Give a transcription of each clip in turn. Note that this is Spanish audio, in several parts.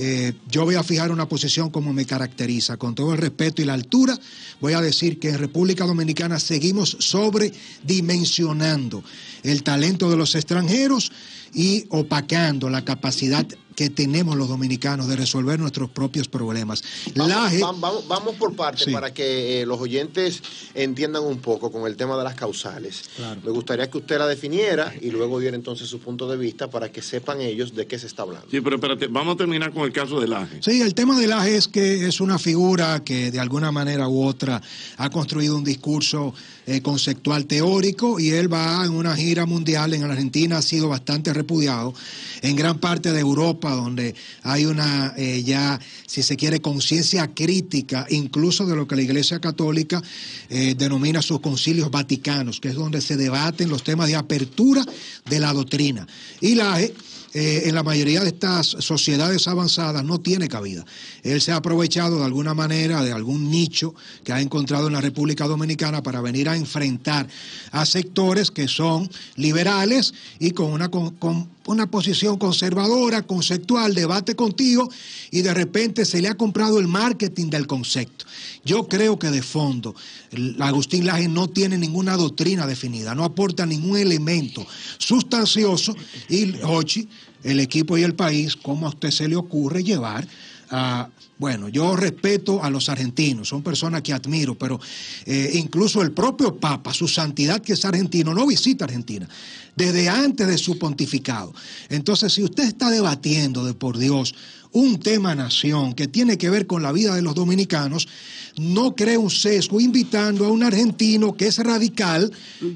eh, yo voy a fijar una posición como me caracteriza, con todo el respeto y la altura, voy a decir que en República Dominicana seguimos sobredimensionando el talento de los extranjeros y opacando la capacidad que tenemos los dominicanos de resolver nuestros propios problemas. Vamos, por partes para que eh, los oyentes entiendan un poco con el tema de las causales. Me gustaría que usted la definiera y luego diera entonces su punto de vista para que sepan ellos de qué se está hablando. Sí, pero espérate, vamos a terminar con el caso del AGE. Sí, el tema del AGE es que es una figura que de alguna manera u otra ha construido un discurso eh, conceptual teórico y él va en una gira mundial en Argentina, ha sido bastante repudiado en gran parte de Europa donde hay una eh, ya, si se quiere, conciencia crítica, incluso de lo que la Iglesia Católica eh, denomina sus concilios vaticanos, que es donde se debaten los temas de apertura de la doctrina. Y la eh, en la mayoría de estas sociedades avanzadas no tiene cabida. Él se ha aprovechado de alguna manera de algún nicho que ha encontrado en la República Dominicana para venir a enfrentar a sectores que son liberales y con una, con una posición conservadora, conceptual, debate contigo y de repente se le ha comprado el marketing del concepto. Yo creo que de fondo Agustín Laje no tiene ninguna doctrina definida, no aporta ningún elemento sustancioso y Hochi, el equipo y el país, ¿cómo a usted se le ocurre llevar a bueno, yo respeto a los argentinos, son personas que admiro, pero eh, incluso el propio Papa, su santidad que es argentino, no visita Argentina desde antes de su pontificado. Entonces, si usted está debatiendo de por Dios un tema nación que tiene que ver con la vida de los dominicanos, no cree un sesgo invitando a un argentino que es radical,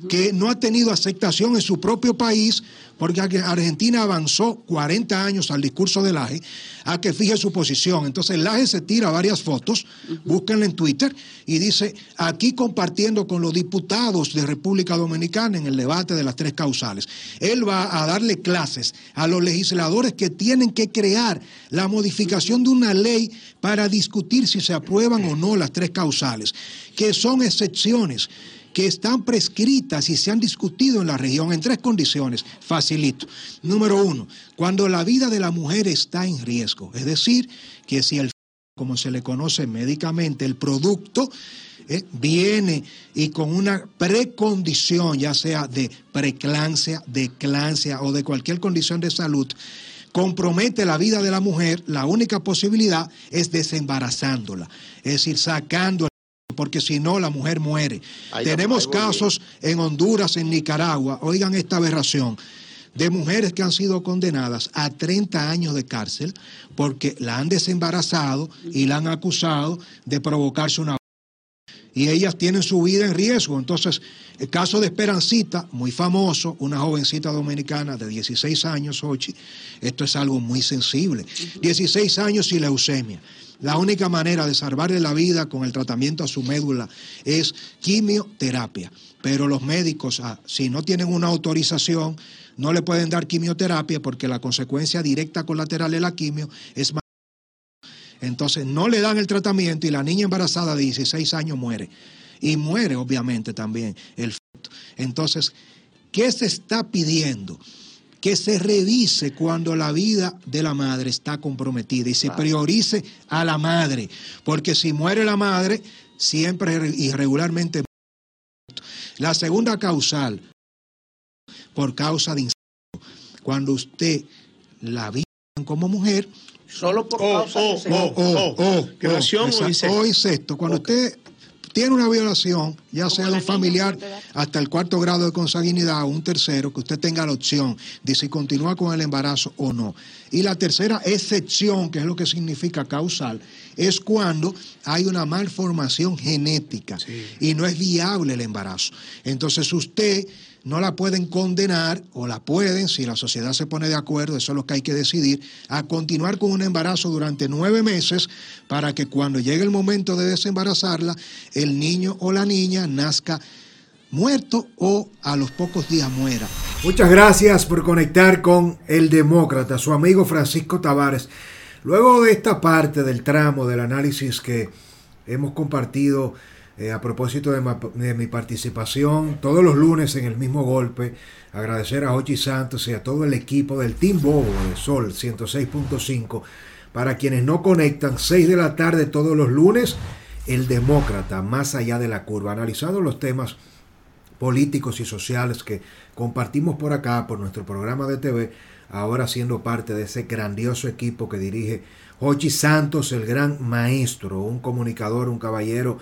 que no ha tenido aceptación en su propio país, porque Argentina avanzó 40 años al discurso del AGE, a que fije su posición. Entonces el AGE se tira varias fotos, búsquenla en Twitter, y dice, aquí compartiendo con los diputados de República Dominicana en el debate de las tres causales. Él va a darle clases a los legisladores que tienen que crear la modificación de una ley para discutir si se aprueban o no las tres causales, que son excepciones que están prescritas y se han discutido en la región en tres condiciones. Facilito. Número uno, cuando la vida de la mujer está en riesgo, es decir, que si el como se le conoce médicamente, el producto eh, viene y con una precondición, ya sea de preclancia, de eclancia o de cualquier condición de salud, compromete la vida de la mujer, la única posibilidad es desembarazándola, es decir, sacándola porque si no la mujer muere. Tenemos casos en Honduras, en Nicaragua, oigan esta aberración, de mujeres que han sido condenadas a 30 años de cárcel porque la han desembarazado y la han acusado de provocarse una y ellas tienen su vida en riesgo. Entonces, el caso de Esperancita, muy famoso, una jovencita dominicana de 16 años, Ochi, esto es algo muy sensible. 16 años y leucemia. La única manera de salvarle la vida con el tratamiento a su médula es quimioterapia. Pero los médicos, ah, si no tienen una autorización, no le pueden dar quimioterapia porque la consecuencia directa colateral de la quimio es entonces no le dan el tratamiento y la niña embarazada de 16 años muere. Y muere obviamente también el feto. Entonces, ¿qué se está pidiendo? Que se revise cuando la vida de la madre está comprometida y se priorice a la madre. Porque si muere la madre, siempre y regularmente. La segunda causal, por causa de incesto. Cuando usted la vive como mujer, Solo por oh, causa oh, de oh, oh, oh, violación o incesto. Cuando usted tiene una violación, ya sea de un familiar hasta el cuarto grado de consanguinidad o un tercero, que usted tenga la opción de si continúa con el embarazo o no. Y la tercera excepción, que es lo que significa causal, es cuando hay una malformación genética y no es viable el embarazo. Entonces usted no la pueden condenar o la pueden, si la sociedad se pone de acuerdo, eso es lo que hay que decidir, a continuar con un embarazo durante nueve meses para que cuando llegue el momento de desembarazarla, el niño o la niña nazca muerto o a los pocos días muera. Muchas gracias por conectar con El Demócrata, su amigo Francisco Tavares. Luego de esta parte del tramo del análisis que hemos compartido eh, a propósito de, mi participación todos los lunes en el mismo golpe, agradecer a Ochi Santos y a todo el equipo del Team Bobo de Sol 106.5 Para quienes no conectan, 6 de la tarde todos los lunes, El Demócrata, más allá de la curva, analizando los temas políticos y sociales que compartimos por acá, por nuestro programa de TV, ahora siendo parte de ese grandioso equipo que dirige Hochi Santos, el gran maestro, un comunicador, un caballero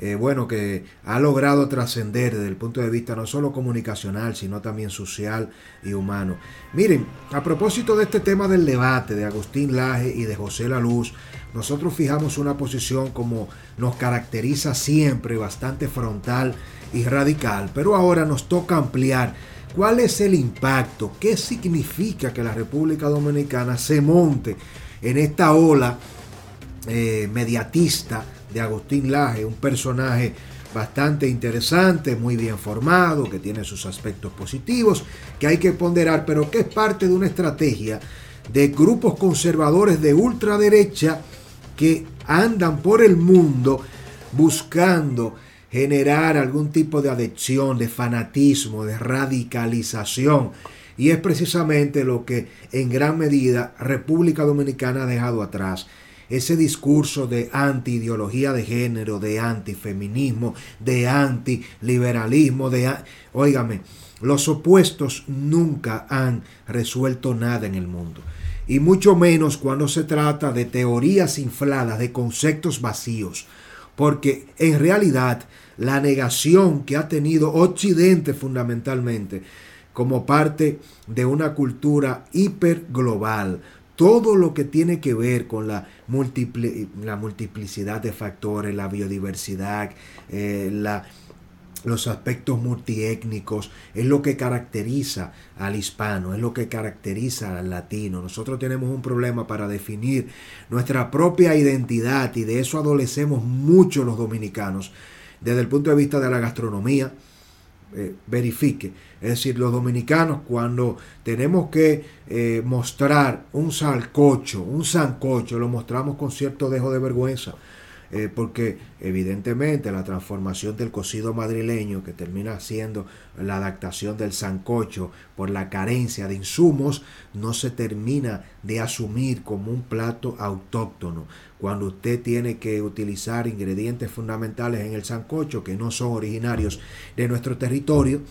eh, bueno, que ha logrado trascender desde el punto de vista no solo comunicacional, sino también social y humano. Miren, a propósito de este tema del debate de Agustín Laje y de José La Luz, nosotros fijamos una posición como nos caracteriza siempre, bastante frontal y radical, pero ahora nos toca ampliar cuál es el impacto, qué significa que la República Dominicana se monte en esta ola eh, mediatista, de Agustín Laje, un personaje bastante interesante, muy bien formado, que tiene sus aspectos positivos, que hay que ponderar, pero que es parte de una estrategia de grupos conservadores de ultraderecha que andan por el mundo buscando generar algún tipo de adicción, de fanatismo, de radicalización. Y es precisamente lo que en gran medida República Dominicana ha dejado atrás ese discurso de anti-ideología de género, de antifeminismo, de antiliberalismo, de... Óigame, los opuestos nunca han resuelto nada en el mundo. Y mucho menos cuando se trata de teorías infladas, de conceptos vacíos. Porque en realidad la negación que ha tenido Occidente fundamentalmente como parte de una cultura hiperglobal, todo lo que tiene que ver con la, la multiplicidad de factores, la biodiversidad, eh, la, los aspectos multiétnicos, es lo que caracteriza al hispano, es lo que caracteriza al latino. Nosotros tenemos un problema para definir nuestra propia identidad y de eso adolecemos mucho los dominicanos desde el punto de vista de la gastronomía, eh, verifique. Es decir, los dominicanos cuando tenemos que eh, mostrar un salcocho, un sancocho, lo mostramos con cierto dejo de vergüenza. Eh, porque evidentemente la transformación del cocido madrileño, que termina siendo la adaptación del sancocho por la carencia de insumos, no se termina de asumir como un plato autóctono. Cuando usted tiene que utilizar ingredientes fundamentales en el sancocho que no son originarios de nuestro territorio,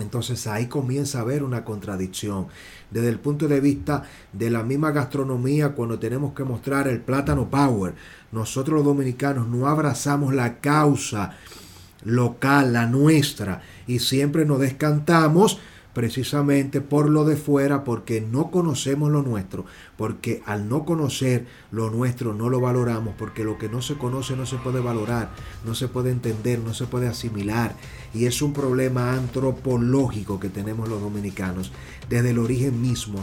entonces ahí comienza a haber una contradicción. Desde el punto de vista de la misma gastronomía, cuando tenemos que mostrar el plátano power, nosotros los dominicanos no abrazamos la causa local, la nuestra, y siempre nos descantamos precisamente por lo de fuera, porque no conocemos lo nuestro, porque al no conocer lo nuestro no lo valoramos, porque lo que no se conoce no se puede valorar, no se puede entender, no se puede asimilar, y es un problema antropológico que tenemos los dominicanos desde el origen mismo,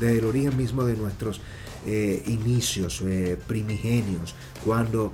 desde el origen mismo de nuestros eh, inicios eh, primigenios, cuando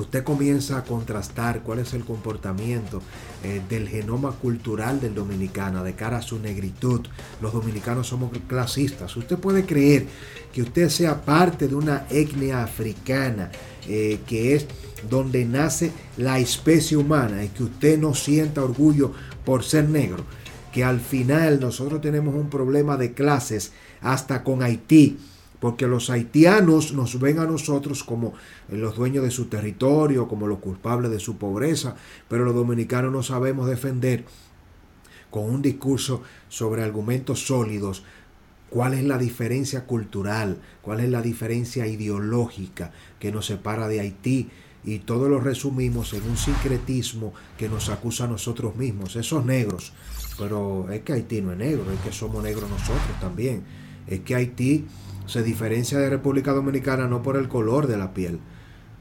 usted comienza a contrastar cuál es el comportamiento eh, del genoma cultural del dominicano de cara a su negritud. Los dominicanos somos clasistas. Usted puede creer que usted sea parte de una etnia africana eh, que es donde nace la especie humana y que usted no sienta orgullo por ser negro. Que al final nosotros tenemos un problema de clases hasta con Haití porque los haitianos nos ven a nosotros como los dueños de su territorio, como los culpables de su pobreza, pero los dominicanos no sabemos defender con un discurso sobre argumentos sólidos cuál es la diferencia cultural, cuál es la diferencia ideológica que nos separa de Haití y todo lo resumimos en un sincretismo que nos acusa a nosotros mismos, esos negros. Pero es que Haití no es negro, es que somos negros nosotros también. Es que Haití se diferencia de República Dominicana no por el color de la piel,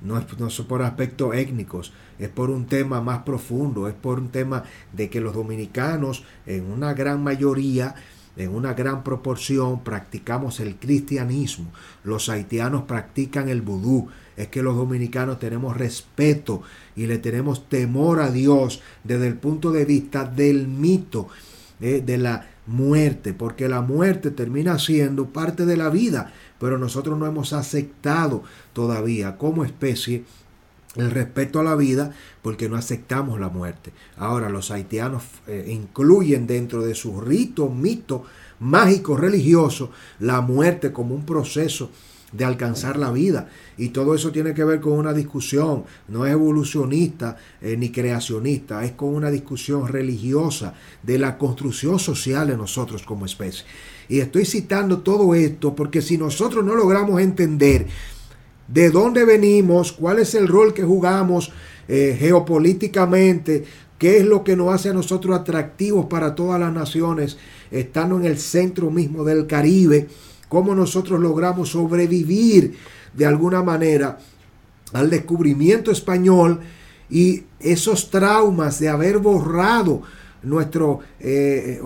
no es, no por aspectos étnicos, es por un tema más profundo, es por un tema de que los dominicanos en una gran mayoría, en una gran proporción, practicamos el cristianismo, los haitianos practican el vudú, es que los dominicanos tenemos respeto y le tenemos temor a Dios desde el punto de vista del mito, eh, de la muerte, porque la muerte termina siendo parte de la vida, pero nosotros no hemos aceptado todavía como especie el respeto a la vida porque no aceptamos la muerte. Ahora los haitianos eh, incluyen dentro de su rito, mito mágico religioso la muerte como un proceso de alcanzar la vida. Y todo eso tiene que ver con una discusión, no es evolucionista eh, ni creacionista, es con una discusión religiosa de la construcción social de nosotros como especie. Y estoy citando todo esto porque si nosotros no logramos entender de dónde venimos, cuál es el rol que jugamos eh, geopolíticamente, qué es lo que nos hace a nosotros atractivos para todas las naciones, estando en el centro mismo del Caribe, cómo nosotros logramos sobrevivir de alguna manera al descubrimiento español y esos traumas de haber borrado nuestro, eh,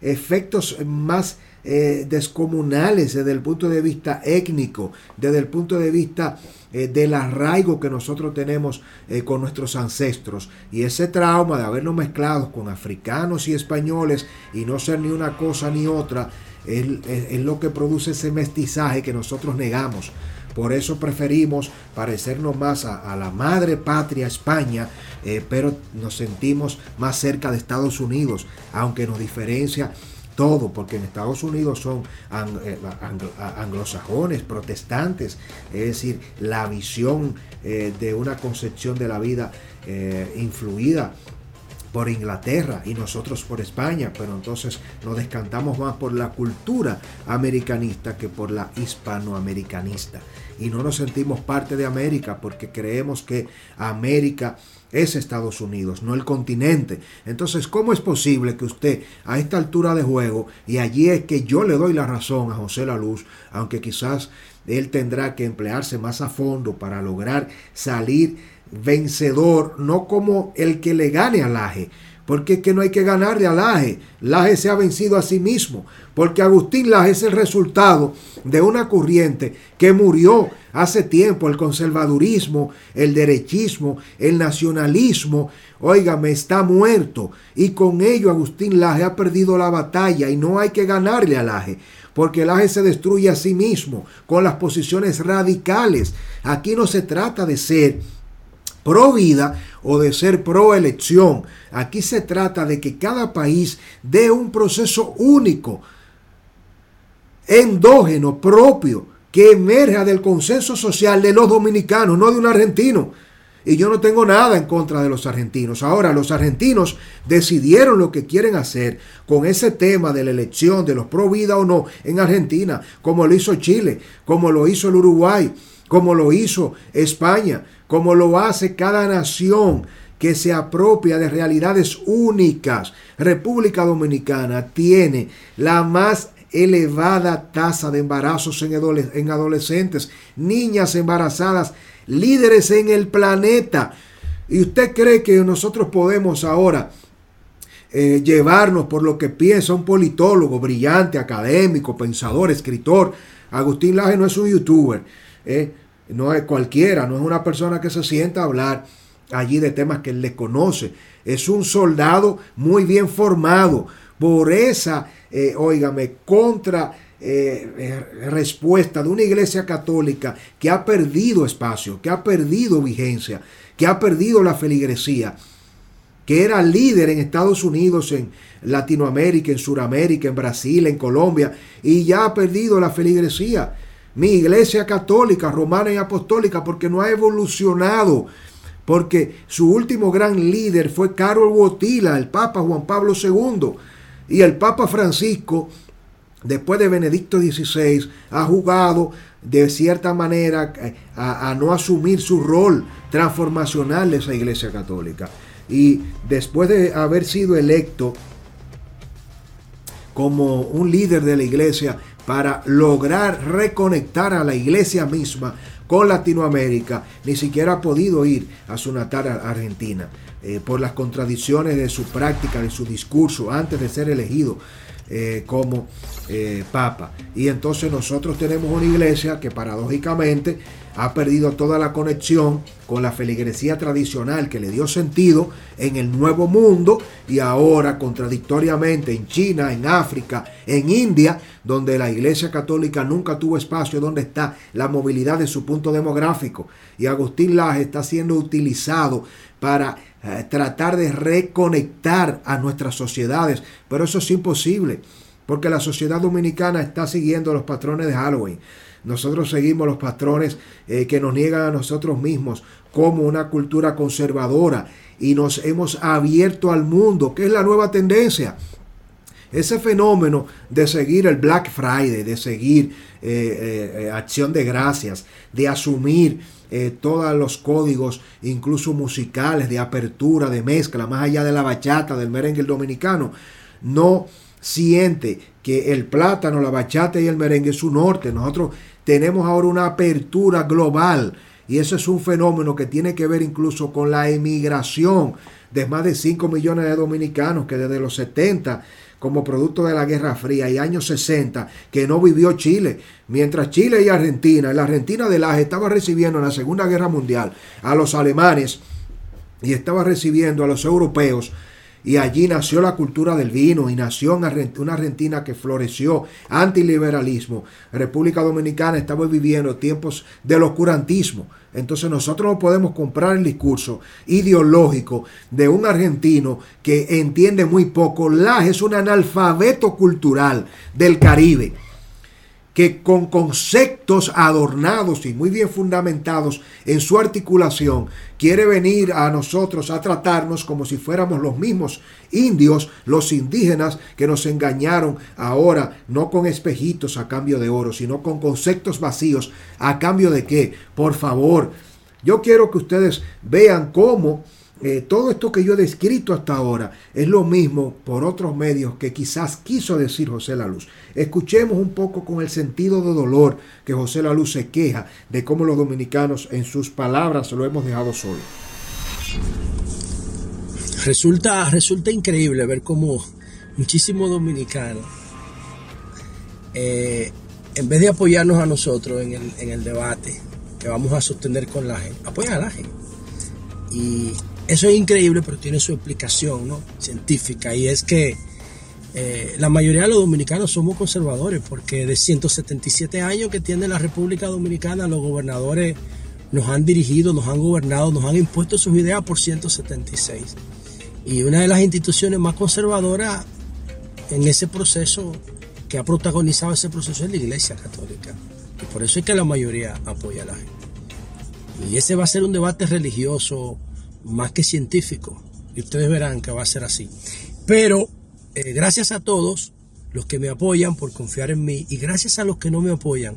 efectos más eh, descomunales desde el punto de vista étnico, desde el punto de vista eh, del arraigo que nosotros tenemos eh, con nuestros ancestros. Y ese trauma de habernos mezclado con africanos y españoles y no ser ni una cosa ni otra, es, lo que produce ese mestizaje que nosotros negamos. Por eso preferimos parecernos más a, la madre patria España, eh, pero nos sentimos más cerca de Estados Unidos, aunque nos diferencia todo, porque en Estados Unidos son eh, anglosajones, protestantes, es decir, la visión eh, de una concepción de la vida eh, influida por Inglaterra y nosotros por España, pero entonces nos descantamos más por la cultura americanista que por la hispanoamericanista. Y no nos sentimos parte de América porque creemos que América es Estados Unidos, no el continente. Entonces, ¿cómo es posible que usted a esta altura de juego, y allí es que yo le doy la razón a José La Luz, aunque quizás él tendrá que emplearse más a fondo para lograr salir vencedor, no como el que le gane al Laje, porque es que no hay que ganarle a Laje. Laje se ha vencido a sí mismo, porque Agustín Laje es el resultado de una corriente que murió hace tiempo, el conservadurismo, el derechismo, el nacionalismo, óigame, está muerto. Y con ello Agustín Laje ha perdido la batalla y no hay que ganarle a Laje porque Laje se destruye a sí mismo con las posiciones radicales. Aquí no se trata de ser pro vida o de ser pro elección. Aquí se trata de que cada país dé un proceso único, endógeno, propio, que emerja del consenso social de los dominicanos, no de un argentino. Y yo no tengo nada en contra de los argentinos. Ahora, los argentinos decidieron lo que quieren hacer con ese tema de la elección de los pro vida o no en Argentina, como lo hizo Chile, como lo hizo el Uruguay, como lo hizo España, como lo hace cada nación que se apropia de realidades únicas. República Dominicana tiene la más elevada tasa de embarazos en, adolescentes, niñas embarazadas, líderes en el planeta. ¿Y usted cree que nosotros podemos ahora eh, llevarnos por lo que piensa un politólogo brillante, académico, pensador, escritor? Agustín Laje no es un youtuber. Eh, no es cualquiera, no es una persona que se sienta a hablar allí de temas que él le conoce. Es un soldado muy bien formado por esa, eh, contra eh, eh, respuesta de una iglesia católica que ha perdido espacio, que ha perdido vigencia, que ha perdido la feligresía, que era líder en Estados Unidos, en Latinoamérica, en Sudamérica, en Brasil, en Colombia, y ya ha perdido la feligresía mi iglesia católica, romana y apostólica, porque no ha evolucionado, porque su último gran líder fue Carol Wojtyla, el Papa Juan Pablo II, y el Papa Francisco, después de Benedicto XVI, ha jugado de cierta manera eh, a, a no asumir su rol transformacional de esa iglesia católica. Y después de haber sido electo como un líder de la iglesia, para lograr reconectar a la iglesia misma con Latinoamérica, ni siquiera ha podido ir a su natal Argentina eh, por las contradicciones de su práctica, de su discurso antes de ser elegido eh, como eh, papa. Y entonces nosotros tenemos una iglesia que paradójicamente ha perdido toda la conexión con la feligresía tradicional que le dio sentido en el nuevo mundo y ahora contradictoriamente en China, en África, en India, donde la iglesia católica nunca tuvo espacio, donde está la movilidad de su punto demográfico. Y Agustín Laje está siendo utilizado para eh, tratar de reconectar a nuestras sociedades, pero eso es imposible, porque la sociedad dominicana está siguiendo los patrones de Halloween nosotros seguimos los patrones eh, que nos niegan a nosotros mismos como una cultura conservadora y nos hemos abierto al mundo, que es la nueva tendencia. Ese fenómeno de seguir el Black Friday, de seguir eh, acción de gracias, de asumir todos los códigos, incluso musicales, de apertura, de mezcla, más allá de la bachata, del merengue dominicano, no siente que el plátano, la bachata y el merengue es su norte. Nosotros tenemos ahora una apertura global y eso es un fenómeno que tiene que ver incluso con la emigración de más de 5 millones de dominicanos que desde los 70 como producto de la Guerra Fría y años 60 que no vivió Chile. Mientras Chile y Argentina, la Argentina de las estaba recibiendo en la Segunda Guerra Mundial a los alemanes y estaba recibiendo a los europeos, y allí nació la cultura del vino y nació una Argentina que floreció antiliberalismo. República Dominicana estaba viviendo tiempos del oscurantismo. Entonces nosotros no podemos comprar el discurso ideológico de un argentino que entiende muy poco. Laje es un analfabeto cultural del Caribe que con conceptos adornados y muy bien fundamentados en su articulación, quiere venir a nosotros a tratarnos como si fuéramos los mismos indios, los indígenas que nos engañaron ahora, no con espejitos a cambio de oro, sino con conceptos vacíos a cambio de qué. Por favor, yo quiero que ustedes vean cómo eh, todo esto que yo he descrito hasta ahora es lo mismo por otros medios que quizás quiso decir José La Luz. Escuchemos un poco con el sentido de dolor que José La Luz se queja de cómo los dominicanos en sus palabras lo hemos dejado solo. Resulta, resulta increíble ver cómo muchísimos dominicanos, eh, en vez de apoyarnos a nosotros en el, en el debate que vamos a sostener con la gente, apoyan a la gente. Y eso es increíble, pero tiene su explicación ¿no? científica y es que eh, la mayoría de los dominicanos somos conservadores porque de 177 años que tiene la República Dominicana los gobernadores nos han dirigido, nos han gobernado, nos han impuesto sus ideas por 176. Y una de las instituciones más conservadoras en ese proceso, que ha protagonizado ese proceso, es la Iglesia Católica. Y por eso es que la mayoría apoya a la gente. Y ese va a ser un debate religioso, más que científico. Y ustedes verán que va a ser así. Pero eh, gracias a todos los que me apoyan por confiar en mí y gracias a los que no me apoyan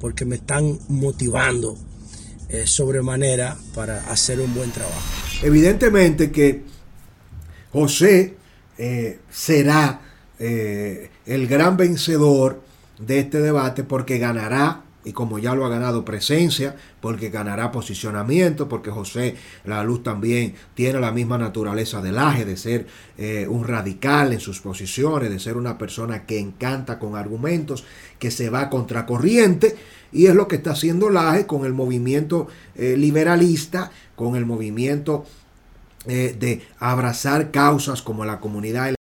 porque me están motivando eh, sobremanera para hacer un buen trabajo. Evidentemente que José eh, será el gran vencedor de este debate porque ganará y como ya lo ha ganado presencia, porque ganará posicionamiento, porque José La Luz también tiene la misma naturaleza del Laje, de ser eh, un radical en sus posiciones, de ser una persona que encanta con argumentos, que se va contracorriente, y es lo que está haciendo Laje con el movimiento eh, liberalista, con el movimiento eh, de abrazar causas como la comunidad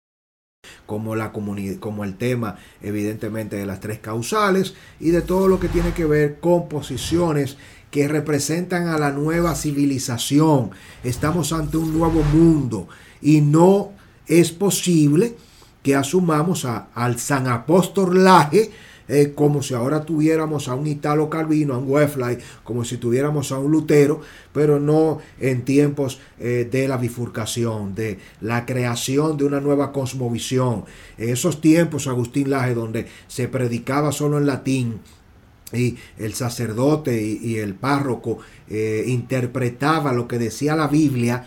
como, la como el tema evidentemente de las tres causales y de todo lo que tiene que ver con posiciones que representan a la nueva civilización. Estamos ante un nuevo mundo y no es posible que asumamos a, al San Apóstol Laje eh, como si ahora tuviéramos a un Italo Calvino, a un Weflay, como si tuviéramos a un Lutero, pero no en tiempos eh, de la bifurcación, de la creación de una nueva cosmovisión. Esos tiempos, Agustín Laje, donde se predicaba solo en latín, y el sacerdote y, el párroco eh, interpretaba lo que decía la Biblia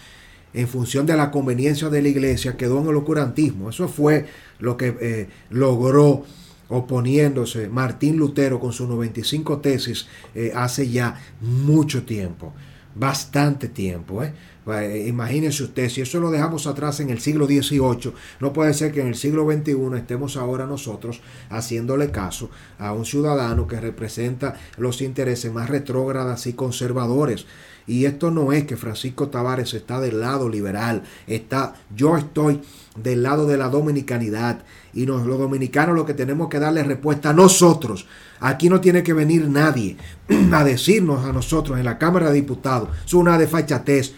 en función de la conveniencia de la iglesia, quedó en el oscurantismo. Eso fue lo que logró oponiéndose Martín Lutero con sus 95 tesis eh, hace ya mucho tiempo, bastante tiempo. ¿eh? Eh, imagínense usted, si eso lo dejamos atrás en el siglo XVIII, no puede ser que en el siglo XXI estemos ahora nosotros haciéndole caso a un ciudadano que representa los intereses más retrógradas y conservadores. Y esto no es que Francisco Tavares está del lado liberal, está, yo estoy del lado de la dominicanidad y los dominicanos lo que tenemos que darle respuesta a nosotros. Aquí no tiene que venir nadie a decirnos a nosotros en la Cámara de Diputados, es una desfachatez,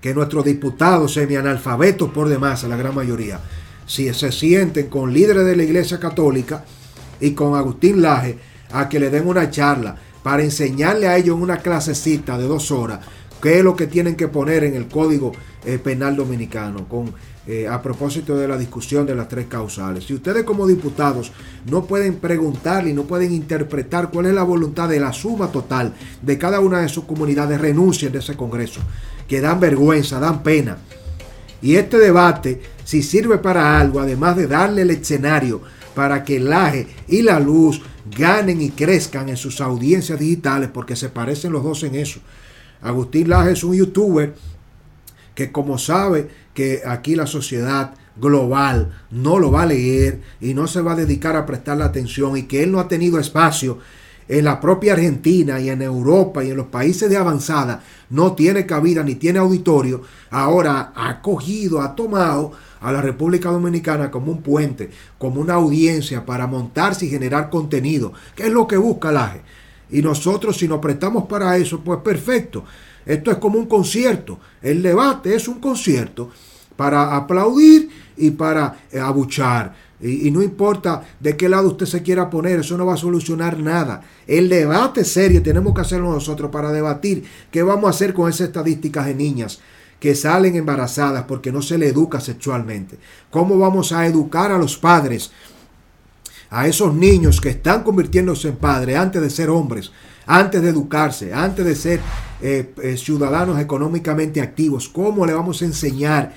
que nuestros diputados semi-analfabetos por demás, la gran mayoría, si se sienten con líderes de la Iglesia Católica y con Agustín Laje a que le den una charla para enseñarle a ellos en una clasecita de dos horas qué es lo que tienen que poner en el Código eh, Penal Dominicano con, eh, a propósito de la discusión de las tres causales. Si ustedes como diputados no pueden preguntarle y no pueden interpretar cuál es la voluntad de la suma total de cada una de sus comunidades, renuncien de ese Congreso, que dan vergüenza, dan pena. Y este debate, si sirve para algo, además de darle el escenario para que el AGE y la luz ganen y crezcan en sus audiencias digitales, porque se parecen los dos en eso. Agustín Laje es un youtuber que como sabe que aquí la sociedad global no lo va a leer y no se va a dedicar a prestarle atención y que él no ha tenido espacio en la propia Argentina y en Europa y en los países de avanzada, no tiene cabida ni tiene auditorio, ahora ha cogido, ha tomado a la República Dominicana como un puente, como una audiencia para montarse y generar contenido, que es lo que busca el AGE. Y nosotros si nos prestamos para eso, pues perfecto. Esto es como un concierto. El debate es un concierto para aplaudir y para eh, abuchar. Y, no importa de qué lado usted se quiera poner, eso no va a solucionar nada. El debate serio tenemos que hacerlo nosotros para debatir qué vamos a hacer con esas estadísticas de niñas que salen embarazadas porque no se le educa sexualmente. ¿Cómo vamos a educar a los padres, a esos niños que están convirtiéndose en padres antes de ser hombres, antes de educarse, antes de ser eh, eh, ciudadanos económicamente activos? ¿Cómo le vamos a enseñar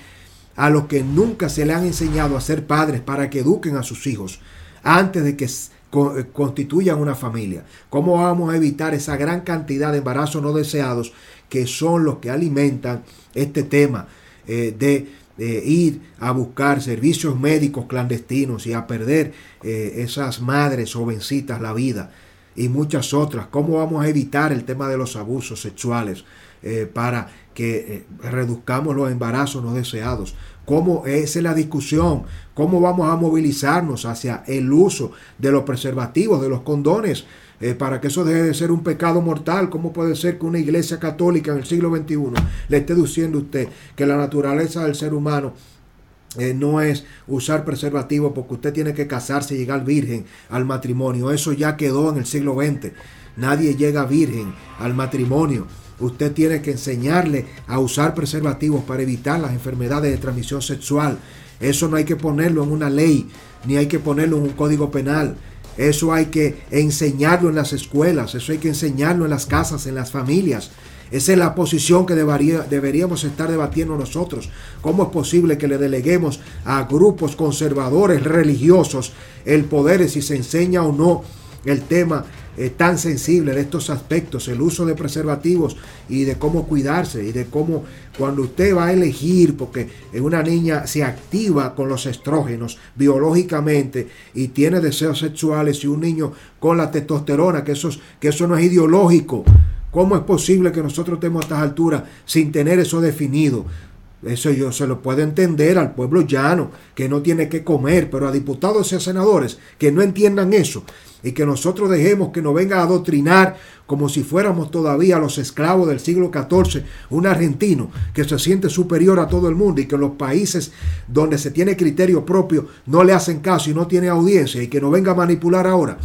a los que nunca se le han enseñado a ser padres para que eduquen a sus hijos antes de que eh, constituyan una familia? ¿Cómo vamos a evitar esa gran cantidad de embarazos no deseados que son los que alimentan este tema eh, de ir a buscar servicios médicos clandestinos y a perder eh, esas madres jovencitas la vida y muchas otras. ¿Cómo vamos a evitar el tema de los abusos sexuales eh, para que reduzcamos los embarazos no deseados? ¿Cómo es la discusión? ¿Cómo vamos a movilizarnos hacia el uso de los preservativos, de los condones? Eh, para que eso deje de ser un pecado mortal. ¿Cómo puede ser que una iglesia católica en el siglo XXI le esté diciendo a usted que la naturaleza del ser humano eh, no es usar preservativo porque usted tiene que casarse y llegar virgen al matrimonio? Eso ya quedó en el siglo XX. Nadie llega virgen al matrimonio. Usted tiene que enseñarle a usar preservativos para evitar las enfermedades de transmisión sexual. Eso no hay que ponerlo en una ley, ni hay que ponerlo en un código penal. Eso hay que enseñarlo en las escuelas, eso hay que enseñarlo en las casas, en las familias. Esa es la posición que debería, deberíamos estar debatiendo nosotros. ¿Cómo es posible que le deleguemos a grupos conservadores religiosos el poder de si se enseña o no el tema eh, tan sensible de estos aspectos, el uso de preservativos y de cómo cuidarse y de cómo cuando usted va a elegir, porque una niña se activa con los estrógenos biológicamente y tiene deseos sexuales y un niño con la testosterona, que eso, que eso no es ideológico. ¿Cómo es posible que nosotros estemos a estas alturas sin tener eso definido? Eso yo se lo puedo entender al pueblo llano, que no tiene que comer, pero a diputados y a senadores que no entiendan eso y que nosotros dejemos que nos venga a adoctrinar como si fuéramos todavía los esclavos del siglo XIV, un argentino que se siente superior a todo el mundo y que los países donde se tiene criterio propio no le hacen caso y no tiene audiencia y que nos venga a manipular ahora.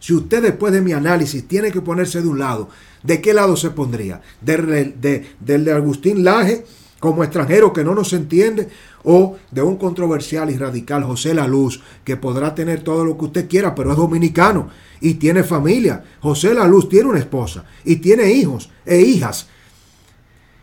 Si usted después de mi análisis tiene que ponerse de un lado, ¿de qué lado se pondría? ¿Del de, Agustín Laje? Como extranjero que no nos entiende, o de un controversial y radical José La Luz, que podrá tener todo lo que usted quiera, pero es dominicano y tiene familia. José La Luz tiene una esposa y tiene hijos e hijas.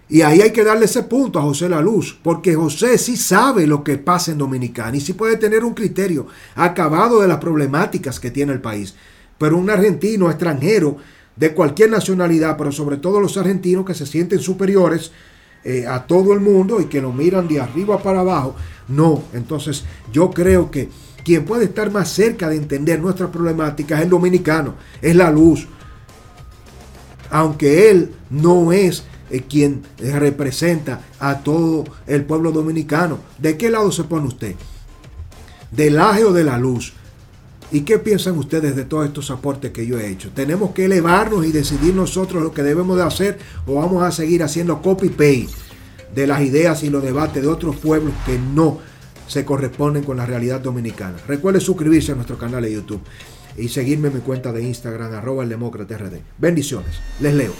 Y ahí hay que darle ese punto a José La Luz, porque José sí sabe lo que pasa en Dominicana y sí puede tener un criterio acabado de las problemáticas que tiene el país. Pero un argentino extranjero de cualquier nacionalidad, pero sobre todo los argentinos que se sienten superiores, eh, a todo el mundo y que lo miran de arriba para abajo. No, entonces yo creo que quien puede estar más cerca de entender nuestras problemáticas es el dominicano, es la luz. Aunque él no es eh, quien representa a todo el pueblo dominicano. ¿De qué lado se pone usted? ¿Del aje o de la luz? ¿Y qué piensan ustedes de todos estos aportes que yo he hecho? ¿Tenemos que elevarnos y decidir nosotros lo que debemos de hacer o vamos a seguir haciendo copy-paste de las ideas y los debates de otros pueblos que no se corresponden con la realidad dominicana? Recuerde suscribirse a nuestro canal de YouTube. y seguirme en mi cuenta de Instagram, arroba el demócrata RD. Bendiciones, les leo.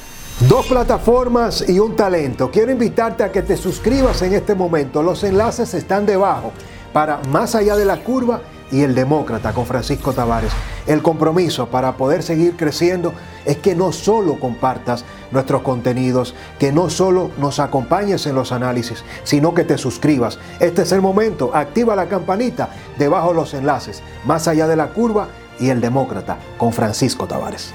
Dos plataformas y un talento. Quiero invitarte a que te suscribas en este momento. Los enlaces están debajo para Más allá de la curva y el demócrata con Francisco Tavares. El compromiso para poder seguir creciendo es que no solo compartas nuestros contenidos, que no solo nos acompañes en los análisis, sino que te suscribas. Este es el momento. Activa la campanita debajo de los enlaces. Más allá de la curva y el demócrata con Francisco Tavares.